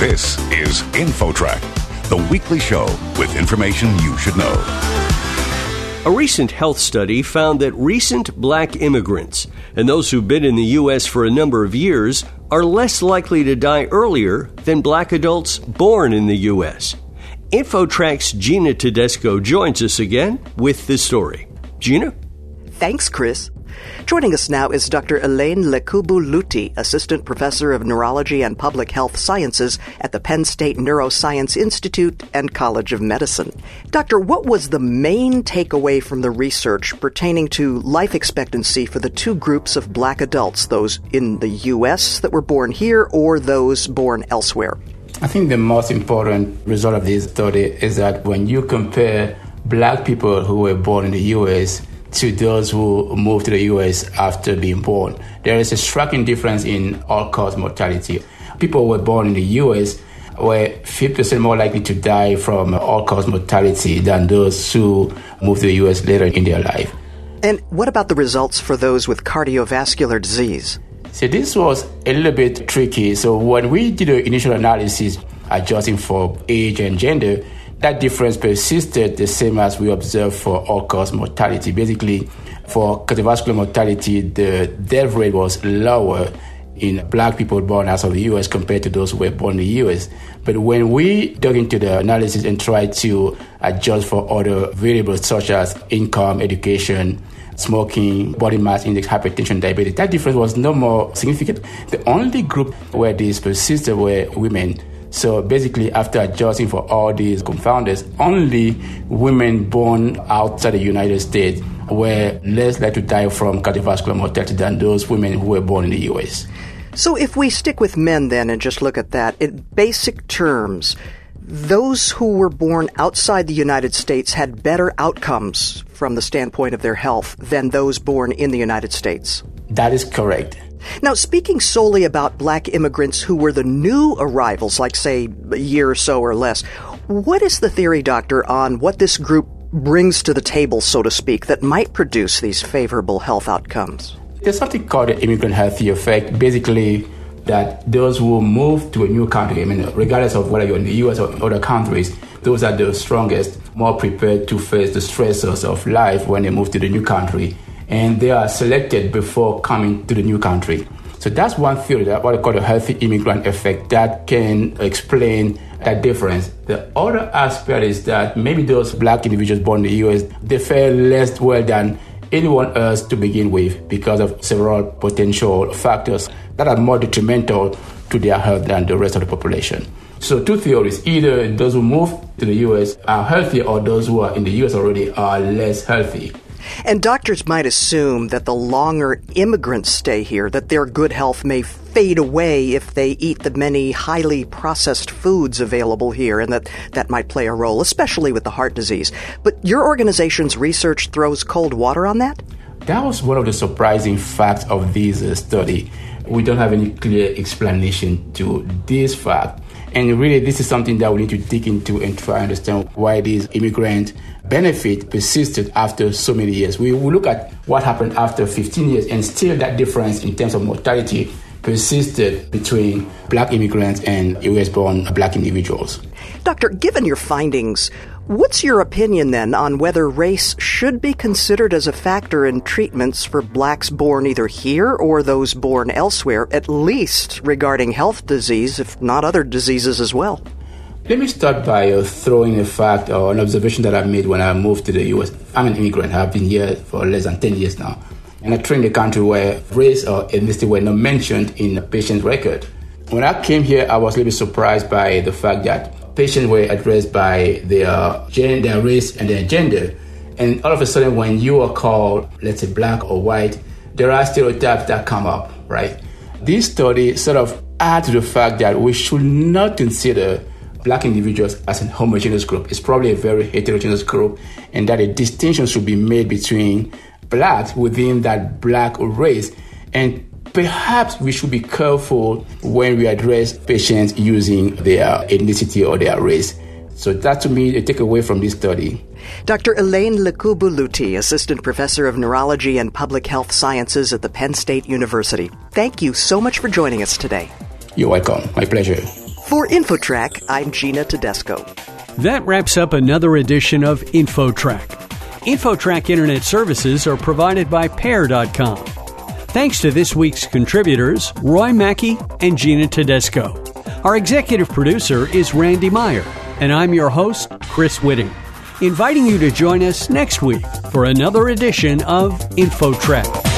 This is InfoTrack, the weekly show with information you should know. A recent health study found that recent black immigrants and those who've been in the U.S. for a number of years are less likely to die earlier than black adults born in the U.S. InfoTrack's Gina Tedesco joins us again with the story. Gina? Thanks, Chris. Joining us now is Dr. Alain Lekoubou Looti, Assistant Professor of Neurology and Public Health Sciences at the Penn State Neuroscience Institute and College of Medicine. Doctor, what was the main takeaway from the research pertaining to life expectancy for the two groups of black adults, those in the U.S. that were born here or those born elsewhere? I think the most important result of this study is that when you compare black people who were born in the U.S to those who moved to the US after being born. There is a striking difference in all cause mortality. People who were born in the US were 50% more likely to die from all cause mortality than those who moved to the US later in their life. And what about the results for those with cardiovascular disease? So this was a little bit tricky. So when we did the initial analysis adjusting for age and gender, that difference persisted the same as we observed for all cause mortality. Basically, for cardiovascular mortality, the death rate was lower in black people born outside of the US compared to those who were born in the US. But when we dug into the analysis and tried to adjust for other variables such as income, education, smoking, body mass index, hypertension, diabetes, that difference was no more significant. The only group where this persisted were women so basically, after adjusting for all these confounders, only women born outside the United States were less likely to die from cardiovascular mortality than those women who were born in the US. So if we stick with men then and just look at that, in basic terms, those who were born outside the United States had better outcomes from the standpoint of their health than those born in the United States. That is correct. Now, speaking solely about black immigrants who were the new arrivals, like, say, a year or so or less, what is the theory, Doctor, on what this group brings to the table, so to speak, that might produce these favorable health outcomes? There's something called the immigrant healthy effect. Basically, that those who move to a new country, I mean, regardless of whether you're in the US or other countries, those are the strongest, more prepared to face the stressors of life when they move to the new country and they are selected before coming to the new country. So that's one theory, that what I call the healthy immigrant effect, that can explain that difference. The other aspect is that maybe those black individuals born in the US, they fare less well than anyone else to begin with because of several potential factors that are more detrimental to their health than the rest of the population. So two theories, either those who move to the US are healthy or those who are in the US already are less healthy. And doctors might assume that the longer immigrants stay here, that their good health may fade away if they eat the many highly processed foods available here, and that that might play a role, especially with the heart disease. But your organization's research throws cold water on that? That was one of the surprising facts of this uh, study. We don't have any clear explanation to this fact. And really, this is something that we need to dig into and try to understand why these immigrant benefit persisted after so many years. We will look at what happened after 15 years, and still that difference in terms of mortality persisted between black immigrants and US born black individuals. Doctor, given your findings, What's your opinion then on whether race should be considered as a factor in treatments for blacks born either here or those born elsewhere, at least regarding health disease, if not other diseases as well? Let me start by uh, throwing a fact or an observation that I made when I moved to the US. I'm an immigrant, I've been here for less than 10 years now. And I trained in a country where race or ethnicity were not mentioned in the patient record. When I came here, I was a little bit surprised by the fact that patients were addressed by their uh, gender, their race, and their gender. And all of a sudden, when you are called, let's say, black or white, there are stereotypes that come up, right? This study sort of adds to the fact that we should not consider black individuals as a homogeneous group. It's probably a very heterogeneous group, and that a distinction should be made between blacks within that black race and Perhaps we should be careful when we address patients using their ethnicity or their race. So that to me, a takeaway from this study. Dr. Alain Lekoubou Looti, Assistant Professor of Neurology and Public Health Sciences at the Penn State University. Thank you so much for joining us today. You're welcome. My pleasure. For InfoTrack, I'm Gina Tedesco. That wraps up another edition of InfoTrack. InfoTrack Internet services are provided by Pair.com. Thanks to this week's contributors, Roy Mackey and Gina Tedesco. Our executive producer is Randy Meyer, and I'm your host, Chris Whitting, inviting you to join us next week for another edition of InfoTrack.